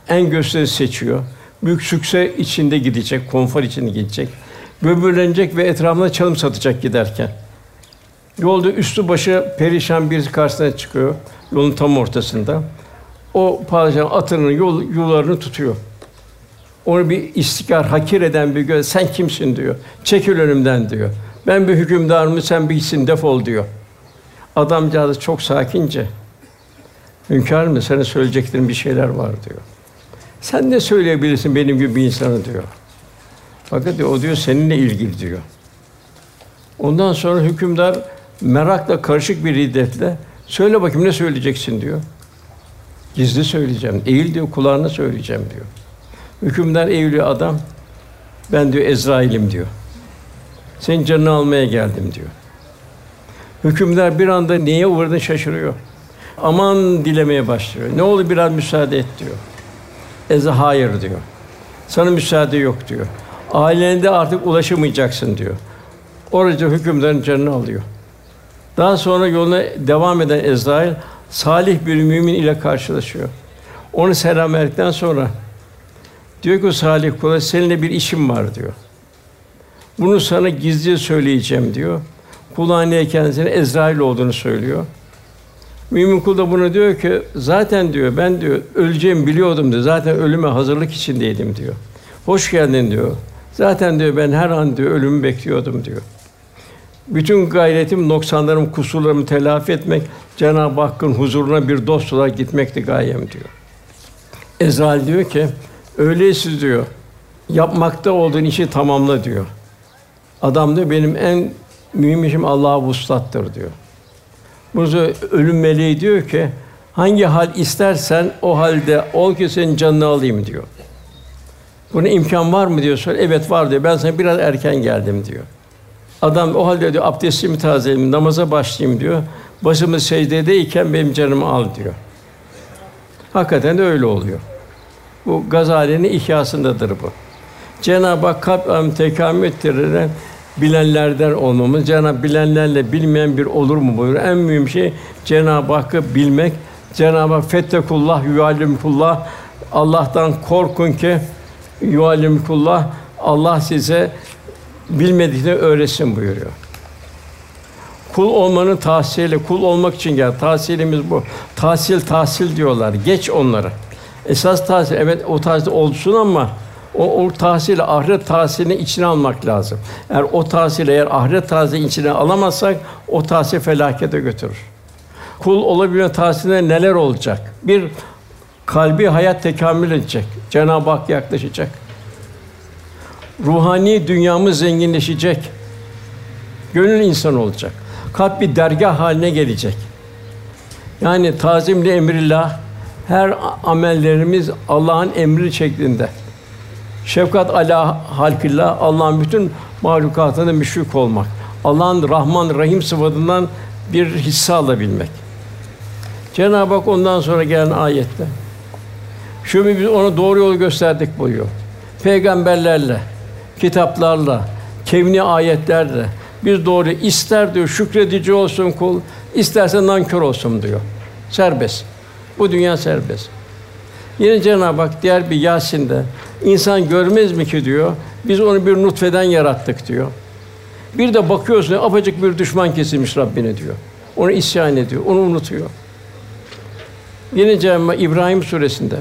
En gösterisi seçiyor. Büyük sükse içinde gidecek, konfor içinde gidecek. Böbürlenecek ve etrafında çalım satacak giderken. Yolda üstü başı perişan birisi karşısına çıkıyor, yolun tam ortasında. O padişahın atının yol, yularını tutuyor. Onu bir istikrar, hakir eden bir göz, sen kimsin diyor. Çekil önümden diyor. Ben bir hükümdarım, sen bir defol diyor. Adamcağız çok sakince. Hünkârım sana söyleyeceklerim bir şeyler var diyor. Sen ne söyleyebilirsin benim gibi bir insana diyor. Fakat diyor, o diyor seninle ilgili diyor. Ondan sonra hükümdar merakla karışık bir hiddetle söyle bakayım ne söyleyeceksin diyor. Gizli söyleyeceğim. Eğil diyor kulağına söyleyeceğim diyor. Hükümdar eğiliyor adam. Ben diyor Ezrail'im diyor. Senin canını almaya geldim diyor. Hükümdar bir anda neye uğradığını şaşırıyor. Aman dilemeye başlıyor. Ne olur biraz müsaade et diyor. Eza hayır diyor. Sana müsaade yok diyor. Ailende artık ulaşamayacaksın diyor. Orada hükümdarın canını alıyor. Daha sonra yoluna devam eden Ezrail salih bir mümin ile karşılaşıyor. Onu selam verdikten sonra diyor ki salih kula seninle bir işim var diyor. Bunu sana gizli söyleyeceğim diyor. Kulağına kendisine Ezrail olduğunu söylüyor. Mümin kul da bunu diyor ki zaten diyor ben diyor öleceğimi biliyordum diyor. Zaten ölüme hazırlık içindeydim diyor. Hoş geldin diyor. Zaten diyor ben her an diyor ölümü bekliyordum diyor. Bütün gayretim noksanlarım, kusurlarımı telafi etmek, Cenab-ı Hakk'ın huzuruna bir dost olarak gitmekti gayem diyor. Ezrail diyor ki, öyleyse diyor, yapmakta olduğun işi tamamla diyor. Adam diyor, benim en mühim işim Allah'a vuslattır diyor. Burada ölüm meleği diyor ki, hangi hal istersen o halde ol ki senin canını alayım diyor. Buna imkan var mı diyor. Söyle, evet var diyor. Ben sana biraz erken geldim diyor. Adam o halde diyor abdestimi tazeleyeyim, namaza başlayayım diyor. Başımız secdedeyken benim canımı al diyor. Hakikaten de öyle oluyor. Bu Gazali'nin ihyasındadır bu. Cenab-ı Hak kalp tekamül ettiren bilenlerden olmamız. Cenab-ı bilenlerle bilmeyen bir olur mu buyuruyor. En mühim şey Cenab-ı Hakk'ı bilmek. Cenab-ı Hak fettekullah yuallimkullah Allah'tan korkun ki yuallimkullah Allah size bilmediklerini öğretsin buyuruyor. Kul olmanın tahsili, kul olmak için gel. Tahsilimiz bu. Tahsil, tahsil diyorlar. Geç onları. Esas tahsil, evet o tahsil olsun ama o, o tahsili, ahiret tahsilini içine almak lazım. Eğer o tahsil, eğer ahiret tahsili içine alamazsak, o tahsil felakete götürür. Kul olabilen tahsilinde neler olacak? Bir, kalbi hayat tekamül edecek. Cenab-ı Hak yaklaşacak ruhani dünyamız zenginleşecek. Gönül insan olacak. Kalp bir dergah haline gelecek. Yani tazimli emrillah her amellerimiz Allah'ın emri şeklinde. Şefkat ala halkillah Allah'ın bütün mahlukatına müşfik olmak. Allah'ın Rahman Rahim sıfatından bir hisse alabilmek. Cenab-ı Hak ondan sonra gelen ayette şu biz ona doğru yolu gösterdik buyuruyor. Peygamberlerle, kitaplarla, kevni ayetlerle biz doğru ister diyor şükredici olsun kul, isterse nankör olsun diyor. Serbest. Bu dünya serbest. Yine Cenab-ı Hak diğer bir Yasin'de insan görmez mi ki diyor. Biz onu bir nutfeden yarattık diyor. Bir de bakıyorsun apacık bir düşman kesilmiş Rabbine diyor. Onu isyan ediyor, onu unutuyor. Yine Cenab-ı Hak İbrahim suresinde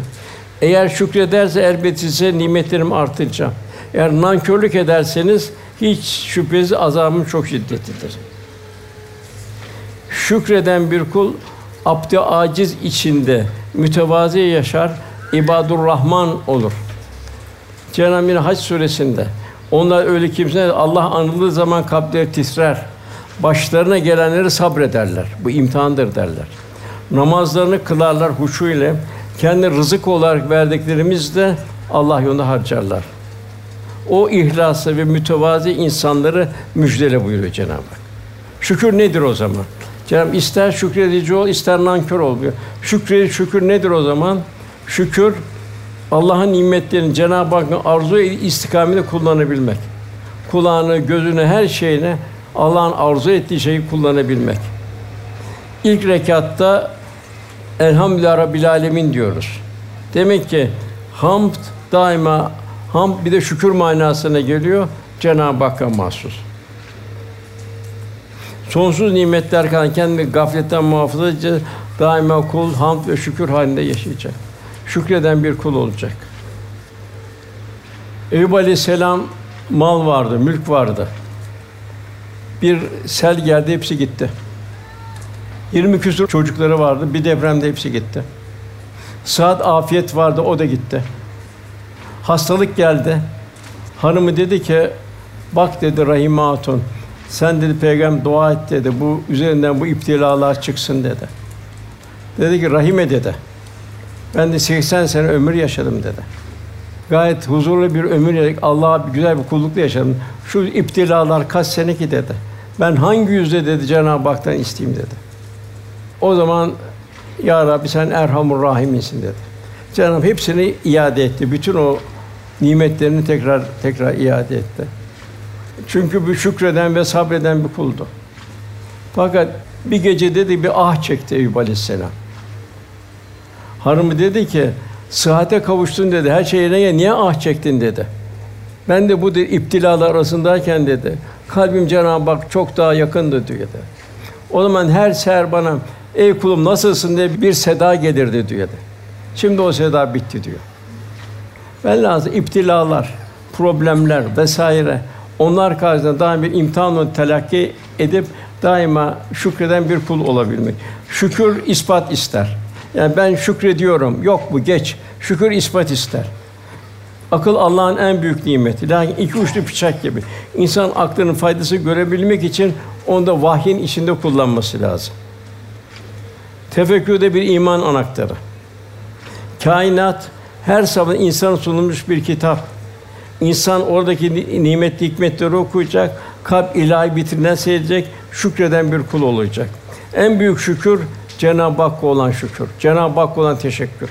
eğer şükrederse size nimetlerim artıracağım. Eğer nankörlük ederseniz hiç şüphesiz azabım çok şiddetlidir. Şükreden bir kul abd aciz içinde mütevazi yaşar, ibadur Rahman olur. Cenab-ı Hac suresinde Onlar öyle kimseler Allah anıldığı zaman kalpleri titrer. Başlarına gelenleri sabrederler. Bu imtihandır derler. Namazlarını kılarlar huşu ile. Kendi rızık olarak verdiklerimiz de Allah yolunda harcarlar. O ihlaslı ve mütevazi insanları müjdele buyuruyor Cenab-ı Hak. Şükür nedir o zaman? Cenab-ı ister şükredici ol, ister nankör ol diyor. Şükredici şükür nedir o zaman? Şükür Allah'ın nimetlerini Cenab-ı Hakk'ın arzu istikamete kullanabilmek. Kulağını, gözünü, her şeyini Allah'ın arzu ettiği şeyi kullanabilmek. İlk rekatta Elhamdülillah Rabbil Alemin diyoruz. Demek ki hamd daima hamd bir de şükür manasına geliyor. Cenab-ı Hakk'a mahsus. Sonsuz nimetler kan kendi gafletten muhafaza edeceğiz. Daima kul hamd ve şükür halinde yaşayacak. Şükreden bir kul olacak. Eyüp Aleyhisselam mal vardı, mülk vardı. Bir sel geldi, hepsi gitti. 20 küsur çocukları vardı, bir depremde hepsi gitti. Saat afiyet vardı, o da gitti. Hastalık geldi. Hanımı dedi ki, bak dedi Rahime Hatun, sen dedi peygamber dua et dedi. Bu üzerinden bu iptilalar çıksın dedi. Dedi ki Rahime dedi. Ben de 80 sene ömür yaşadım dedi. Gayet huzurlu bir ömür yaşadık. Allah'a güzel bir kullukla yaşadım. Şu iptilalar kaç sene ki dedi. Ben hangi yüzde dedi Cenab-ı Hak'tan isteyeyim dedi. O zaman ya Rabbi sen Erhamur Rahim'insin dedi. Cenab-ı Hak hepsini iade etti. Bütün o nimetlerini tekrar tekrar iade etti. Çünkü bu şükreden ve sabreden bir kuldu. Fakat bir gece dedi bir ah çekti Eyüp Aleyhisselam. Hanımı dedi ki, sıhhate kavuştun dedi, her şeyine gel, niye ah çektin dedi. Ben de bu iptilalar arasındayken dedi, kalbim Cenab-ı Hak çok daha yakındı dedi. O zaman her seher bana, ey kulum nasılsın diye bir seda gelirdi dedi. Şimdi o seda bitti diyor. Lazım iptilalar, problemler vesaire onlar karşısında daima bir imtihan telakki edip daima şükreden bir kul olabilmek. Şükür ispat ister. Yani ben şükrediyorum. Yok bu geç. Şükür ispat ister. Akıl Allah'ın en büyük nimeti. Lakin iki uçlu bıçak gibi. İnsan aklının faydası görebilmek için onda vahyin içinde kullanması lazım. Tefekkür de bir iman anahtarı. Kainat her sabah insana sunulmuş bir kitap. İnsan oradaki nimetli hikmetleri okuyacak, kalp ilahi bitrinden seyredecek, şükreden bir kul olacak. En büyük şükür Cenab-ı Hakk'a olan şükür. Cenab-ı Hakk'a olan teşekkür.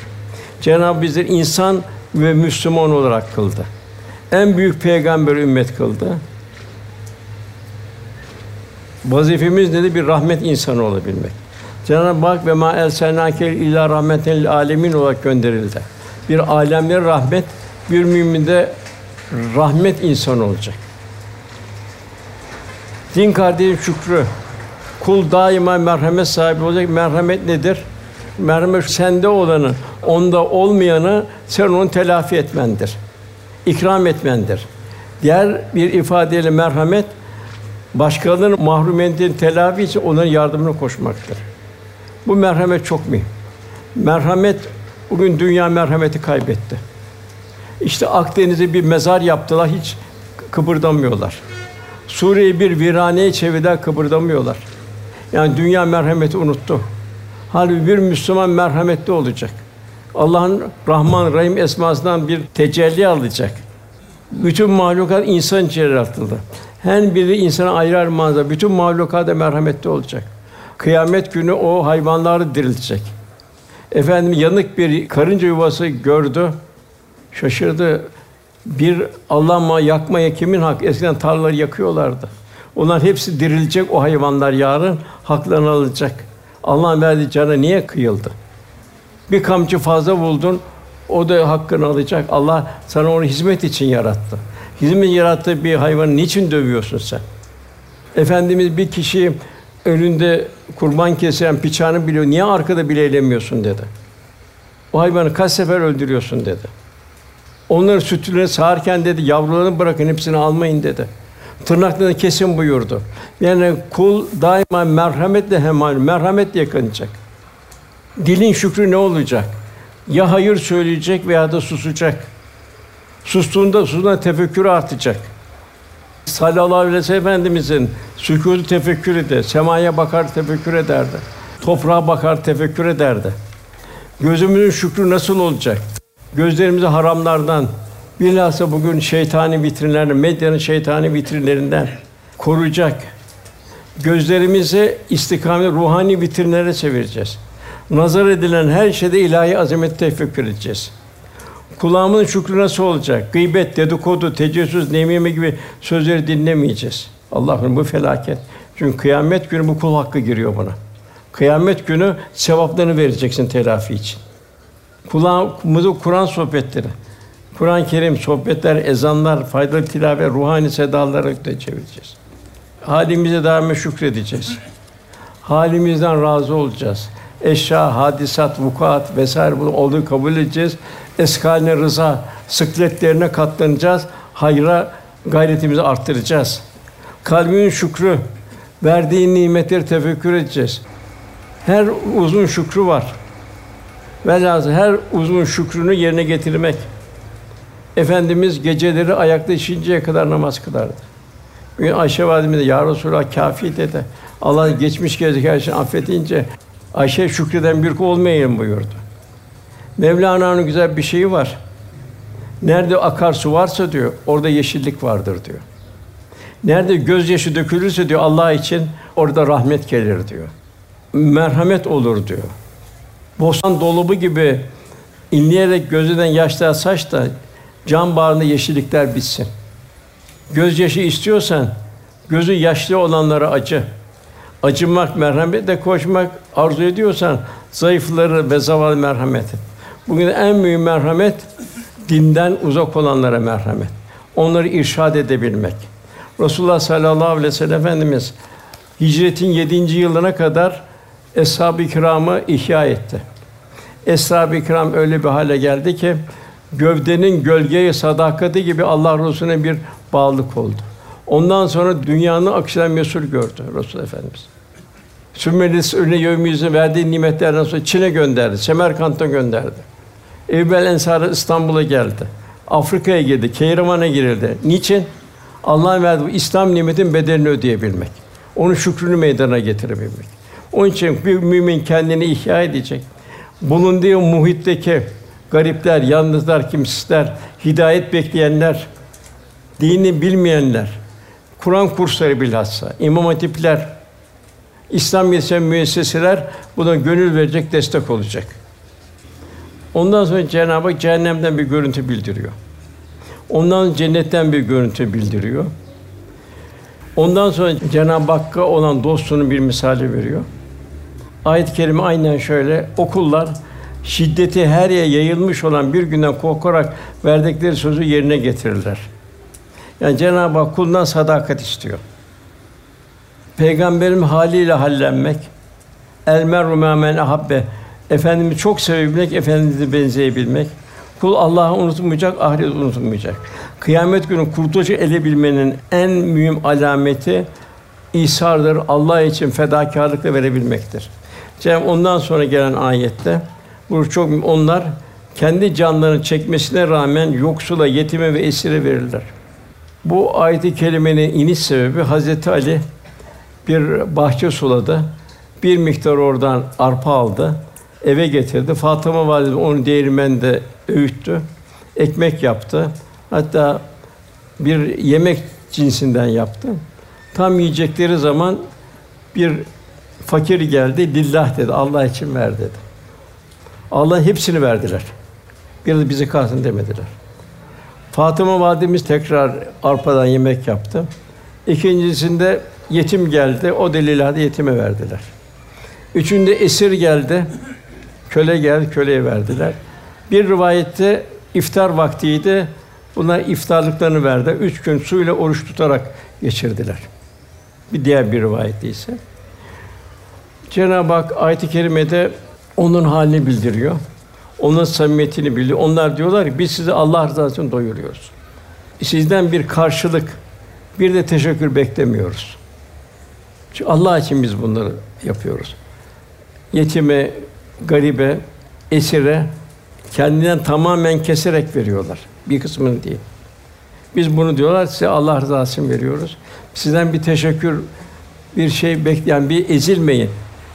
Cenab-ı bizleri insan ve Müslüman olarak kıldı. En büyük peygamber ümmet kıldı. Vazifemiz dedi bir rahmet insanı olabilmek. Cenab-ı Hak ve ma elsenake illa rahmeten alemin olarak gönderildi. Bir alemler rahmet, bir müminde rahmet insanı olacak. Din kardeşin şükrü. Kul daima merhamet sahibi olacak. Merhamet nedir? Merhamet sende olanı, onda olmayanı sen onu telafi etmendir. İkram etmendir. Diğer bir ifadeyle merhamet başkalarının mahrumiyetini telafi için onların yardımına koşmaktır. Bu merhamet çok mühim. Merhamet bugün dünya merhameti kaybetti. İşte Akdeniz'e bir mezar yaptılar, hiç kıpırdamıyorlar. Suriye'yi bir viraneye çevirdiler, kıpırdamıyorlar. Yani dünya merhameti unuttu. Halbuki bir Müslüman merhametli olacak. Allah'ın Rahman Rahim esmasından bir tecelli alacak. Bütün mahlukat insan için yaratıldı. Her biri insana ayrı ayrı manzara. Bütün mahlukata merhametli olacak. Kıyamet günü o hayvanları diriltecek. Efendim yanık bir karınca yuvası gördü. Şaşırdı. Bir Allah ma yakmaya kimin hak? Eskiden tarlaları yakıyorlardı. Onlar hepsi dirilecek o hayvanlar yarın haklarını alacak. Allah'ın verdiği cana niye kıyıldı? Bir kamçı fazla buldun, o da hakkını alacak. Allah sana onu hizmet için yarattı. Hizmet yarattığı bir hayvanı niçin dövüyorsun sen? Efendimiz bir kişi önünde kurban kesen bıçağını biliyor. Niye arkada bile eylemiyorsun dedi. O hayvanı kaç sefer öldürüyorsun dedi. Onları sütüne sağarken dedi yavrularını bırakın hepsini almayın dedi. Tırnaklarını kesin buyurdu. Yani kul daima merhametle hemal, merhametle yakınacak. Dilin şükrü ne olacak? Ya hayır söyleyecek veya da susacak. Sustuğunda sustuğunda tefekkürü artacak. sallallahu aleyhi ve sellem Efendimizin sükûtu tefekkür eder, semaya bakar tefekkür ederdi. Toprağa bakar tefekkür ederdi. Gözümüzün şükrü nasıl olacak? Gözlerimizi haramlardan, bilhassa bugün şeytani vitrinlerden, medyanın şeytani vitrinlerinden koruyacak. Gözlerimizi istikamet ruhani vitrinlere çevireceğiz. Nazar edilen her şeyde ilahi azamet tefekkür edeceğiz. Kulağımın şükrü nasıl olacak? Gıybet, dedikodu, tecessüs, nemime gibi sözleri dinlemeyeceğiz. Allah'ım bu felaket. Çünkü kıyamet günü bu kul hakkı giriyor buna. Kıyamet günü sevaplarını vereceksin telafi için. Kulağımızı Kur'an sohbetleri, Kur'an-ı Kerim sohbetler, ezanlar, faydalı tilavet, ruhani sedalara da çevireceğiz. Halimize daima şükredeceğiz. Halimizden razı olacağız. Eşya, hadisat, vukuat vesaire bunu olduğu kabul edeceğiz. Eskaline rıza, sıkletlerine katlanacağız. Hayra gayretimizi arttıracağız. Kalbin şükrü, verdiğin nimetleri tefekkür edeceğiz. Her uzun şükrü var. Velhâsıl her uzun şükrünü yerine getirmek. Efendimiz geceleri ayakta işinceye kadar namaz kılardı. Bir gün Ayşe validemiz de ya Resulallah kâfi dedi. Allah geçmiş gelecek her şeyi affedince Ayşe şükreden bir kul olmayayım buyurdu. Mevlana'nın güzel bir şeyi var. Nerede akarsu varsa diyor, orada yeşillik vardır diyor. Nerede gözyaşı dökülürse diyor Allah için orada rahmet gelir diyor. Merhamet olur diyor. Bostan dolubu gibi inleyerek gözünden yaşlar saç da can bağrında yeşillikler bitsin. Gözyaşı istiyorsan gözü yaşlı olanlara acı. Acımak, merhametle koşmak arzu ediyorsan zayıfları ve zavallı merhamet et. Bugün en büyük merhamet dinden uzak olanlara merhamet. Onları irşad edebilmek. Resulullah sallallahu aleyhi ve sellem Efendimiz hicretin yedinci yılına kadar eshab-ı kiramı ihya etti. Eshab-ı kiram öyle bir hale geldi ki gövdenin gölgeye sadakati gibi Allah Resulüne bir bağlılık oldu. Ondan sonra dünyanın akışından mesul gördü Resul Efendimiz. Sümmelis önüne yevmiyizin verdiği nimetlerden sonra Çin'e gönderdi, Semerkant'a gönderdi. Evvel Ensar'ı İstanbul'a geldi. Afrika'ya girdi, Keyraman'a girildi. Niçin? Allah'ın verdiği İslam nimetin bedelini ödeyebilmek. Onun şükrünü meydana getirebilmek. Onun için bir mümin kendini ihya edecek. Bulunduğu muhitteki garipler, yalnızlar, kimsizler, hidayet bekleyenler, dini bilmeyenler, Kur'an kursları bilhassa, imam hatipler, İslam yetişen müesseseler buna gönül verecek, destek olacak. Ondan sonra Cenab-ı Hak cehennemden bir görüntü bildiriyor. Ondan cennetten bir görüntü bildiriyor. Ondan sonra Cenab-ı Hakk'a olan dostunun bir misali veriyor. Ayet-i kerime aynen şöyle: Okullar şiddeti her yere yayılmış olan bir günden korkarak verdikleri sözü yerine getirirler. Yani Cenab-ı Hak kuldan sadakat istiyor. Peygamberin haliyle hallenmek, el mer'u men ahabbe Efendimi çok sevebilmek, efendimize benzeyebilmek. Kul Allah'ı unutmayacak, ahiret unutmayacak. Kıyamet günü kurtuluşu elebilmenin en mühim alameti İsa'dır. Allah için fedakarlıkla verebilmektir. Cenab ondan sonra gelen ayette bu çok onlar kendi canlarını çekmesine rağmen yoksula, yetime ve esire verirler. Bu ayet-i kerimenin iniş sebebi Hazreti Ali bir bahçe suladı. Bir miktar oradan arpa aldı. Eve getirdi. Fatıma valide onu değirmende öğüttü. Ekmek yaptı. Hatta bir yemek cinsinden yaptı. Tam yiyecekleri zaman bir fakir geldi. Lillah dedi. Allah için ver dedi. Allah hepsini verdiler. Bir de bizi kalsın demediler. Fatıma validemiz tekrar arpadan yemek yaptı. İkincisinde yetim geldi. O delilade yetime verdiler. Üçünde esir geldi. Köle geldi, köleye verdiler. Bir rivayette iftar vaktiydi. Buna iftarlıklarını verdi. Üç gün suyla oruç tutarak geçirdiler. Bir diğer bir rivayette ise. Cenab-ı Hak ayet-i kerimede onun halini bildiriyor. Onun samimiyetini bildiriyor. Onlar diyorlar ki biz sizi Allah rızası için doyuruyoruz. Sizden bir karşılık, bir de teşekkür beklemiyoruz. Çünkü Allah için biz bunları yapıyoruz. Yetime, garibe, esire kendinden tamamen keserek veriyorlar. Bir kısmını değil. Biz bunu diyorlar size Allah rızası için veriyoruz. Sizden bir teşekkür, bir şey bekleyen, bir ezilmeyin.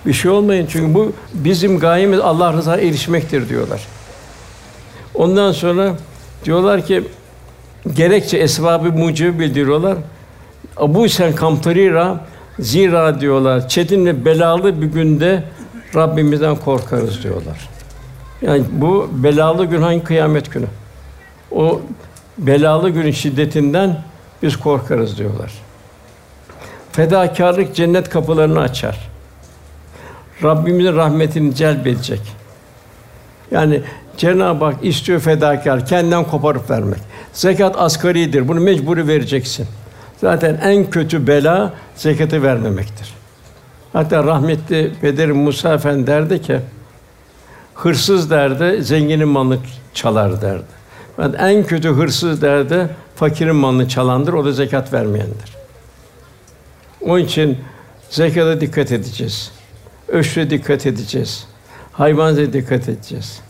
Bir şey olmayın çünkü bu bizim gayemiz Allah rızasına erişmektir diyorlar. Ondan sonra diyorlar ki gerekçe esbabı mucibi bildiriyorlar. Bu sen kamtarira zira diyorlar çetin ve belalı bir günde Rabbimizden korkarız diyorlar. Yani bu belalı gün hangi kıyamet günü? O belalı günün şiddetinden biz korkarız diyorlar. Fedakarlık cennet kapılarını açar. Rabbimizin rahmetini celbedecek. Yani Cenab-ı Hak istiyor fedakar, kendinden koparıp vermek. Zekat asgaridir, bunu mecburi vereceksin. Zaten en kötü bela zekatı vermemektir. Hatta rahmetli Peder Musa Efendi derdi ki, hırsız derdi, zenginin malını çalar derdi. Ben en kötü hırsız derdi, fakirin malını çalandır, o da zekat vermeyendir. Onun için zekata dikkat edeceğiz. Öşre dikkat edeceğiz. Hayvanlara dikkat edeceğiz.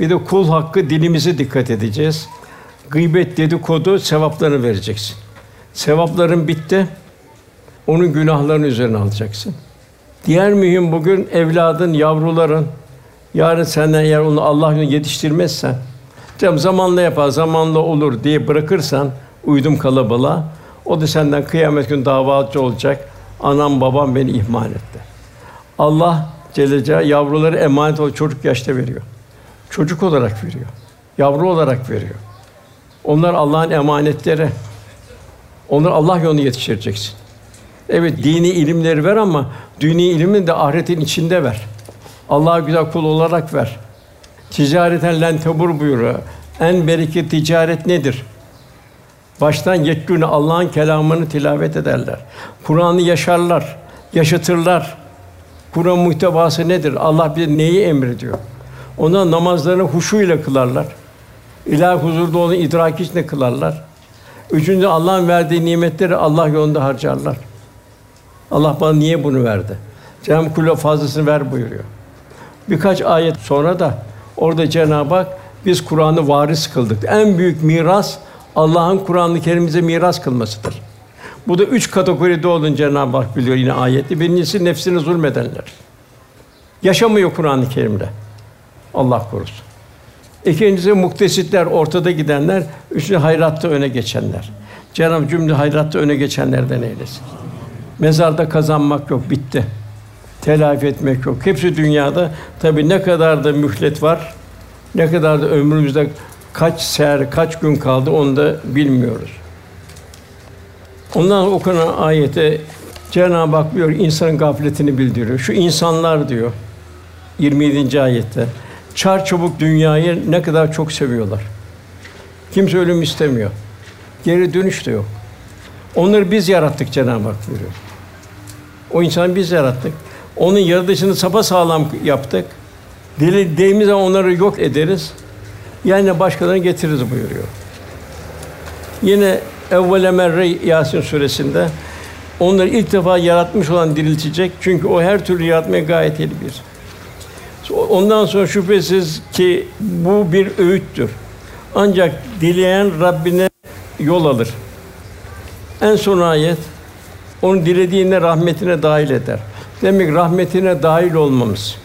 Bir de kul hakkı dilimizi dikkat edeceğiz. Gıybet dedikodu sevaplarını vereceksin. Sevapların bitti. Onun günahlarını üzerine alacaksın. Diğer mühim bugün evladın, yavruların yarın senden eğer onu Allah yolunda yetiştirmezsen, canım zamanla yapar, zamanla olur diye bırakırsan uydum kalabalığa, o da senden kıyamet günü davacı olacak. Anam babam beni ihmal etti. Allah Celle Celaluhu yavruları emanet ol çocuk yaşta veriyor. Çocuk olarak veriyor. Yavru olarak veriyor. Onlar Allah'ın emanetleri. Onları Allah yolunda yetiştireceksin. Evet dini ilimleri ver ama dini ilmin de ahiretin içinde ver. Allah'a güzel kul olarak ver. Ticareten len tebur buyuruyor. En bereket ticaret nedir? Baştan yekûne Allah'ın kelamını tilavet ederler. Kur'an'ı yaşarlar, yaşatırlar. Kur'an muhtevası nedir? Allah bize neyi emrediyor? Ona namazlarını huşu ile kılarlar. İlah huzurda onu idrak içinde kılarlar. Üçüncü Allah'ın verdiği nimetleri Allah yolunda harcarlar. Allah bana niye bunu verdi? Cenab-ı Kule fazlasını ver buyuruyor. Birkaç ayet sonra da orada Cenab-ı Hak biz Kur'an'ı varis kıldık. En büyük miras Allah'ın Kur'an-ı Kerim'imize miras kılmasıdır. Bu da üç kategoride olduğunu Cenab-ı Hak biliyor yine ayette. Birincisi nefsini zulmedenler. Yaşamıyor Kur'an-ı Kerim'de. Allah korusun. İkincisi muktesitler, ortada gidenler. Üçüncü hayratta öne geçenler. Cenab-ı cümle hayratta öne geçenlerden eylesin. Mezarda kazanmak yok, bitti. Telafi etmek yok. Hepsi dünyada. Tabii ne kadar da mühlet var, ne kadar da ömrümüzde kaç ser, kaç gün kaldı onu da bilmiyoruz. Ondan okunan ayete Cenab-ı Hak diyor insanın gafletini bildiriyor. Şu insanlar diyor 27. ayette çar çabuk dünyayı ne kadar çok seviyorlar. Kimse ölüm istemiyor. Geri dönüş de yok. Onları biz yarattık Cenab-ı Hak buyuruyor. O insanı biz yarattık. Onun yaratışını sapa sağlam yaptık. Dilediğimiz zaman onları yok ederiz. Yani başkalarını getiririz buyuruyor. Yine evvele merre Yasin suresinde onları ilk defa yaratmış olan diriltecek. Çünkü o her türlü yaratmaya gayet iyi bir. Ondan sonra şüphesiz ki bu bir öğüttür. Ancak dileyen Rabbine yol alır. En son ayet onu dilediğine rahmetine dahil eder. Demek rahmetine dahil olmamız.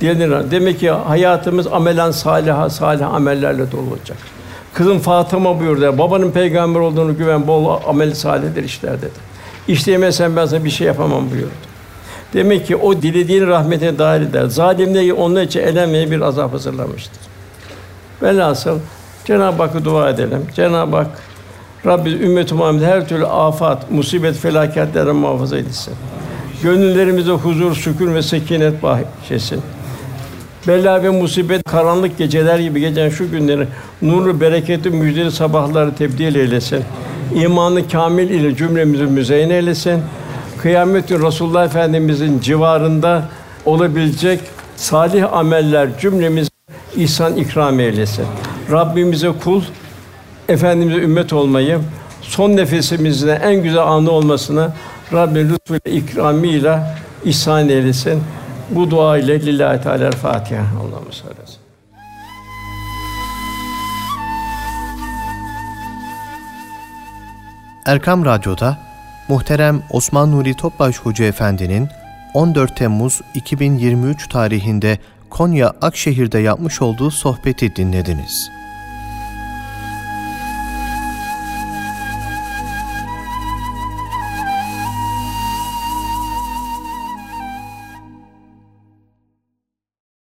Diyelim demek ki hayatımız amelen salih salih amellerle dolu olacak. Kızım Fatıma buyurdu. Babanın peygamber olduğunu güven, bol amel salihler işler dedi. İşleyemezsen ben sana bir şey yapamam buyurdu. Demek ki o dilediğini rahmetine dahil eder. Zalimler onlar için elenmeye bir azap hazırlamıştır. Velhasıl Cenab-ı Hakk'a dua edelim. Cenab-ı Hak Rabbi ümmet Muhammed her türlü afat, musibet, felaketlerden muhafaza etsin. Gönüllerimize huzur, sükun ve sekinet bahşetsin. Bela ve musibet, karanlık geceler gibi geçen şu günleri nurlu, bereketli, müjdeli sabahları tebdil eylesin. İmanı kamil ile cümlemizi müzeyyen eylesin. Kıyamet günü Resulullah Efendimizin civarında olabilecek salih ameller cümlemiz ihsan ikram eylesin. Rabbimize kul, Efendimize ümmet olmayı, son nefesimizde en güzel anı olmasını Rabbim lütfuyla ikramıyla ihsan eylesin. Bu dua ile lillahi teala Fatiha. Allah'ım sallallahu Erkam Radyo'da muhterem Osman Nuri Topbaş Hoca Efendi'nin 14 Temmuz 2023 tarihinde Konya Akşehir'de yapmış olduğu sohbeti dinlediniz.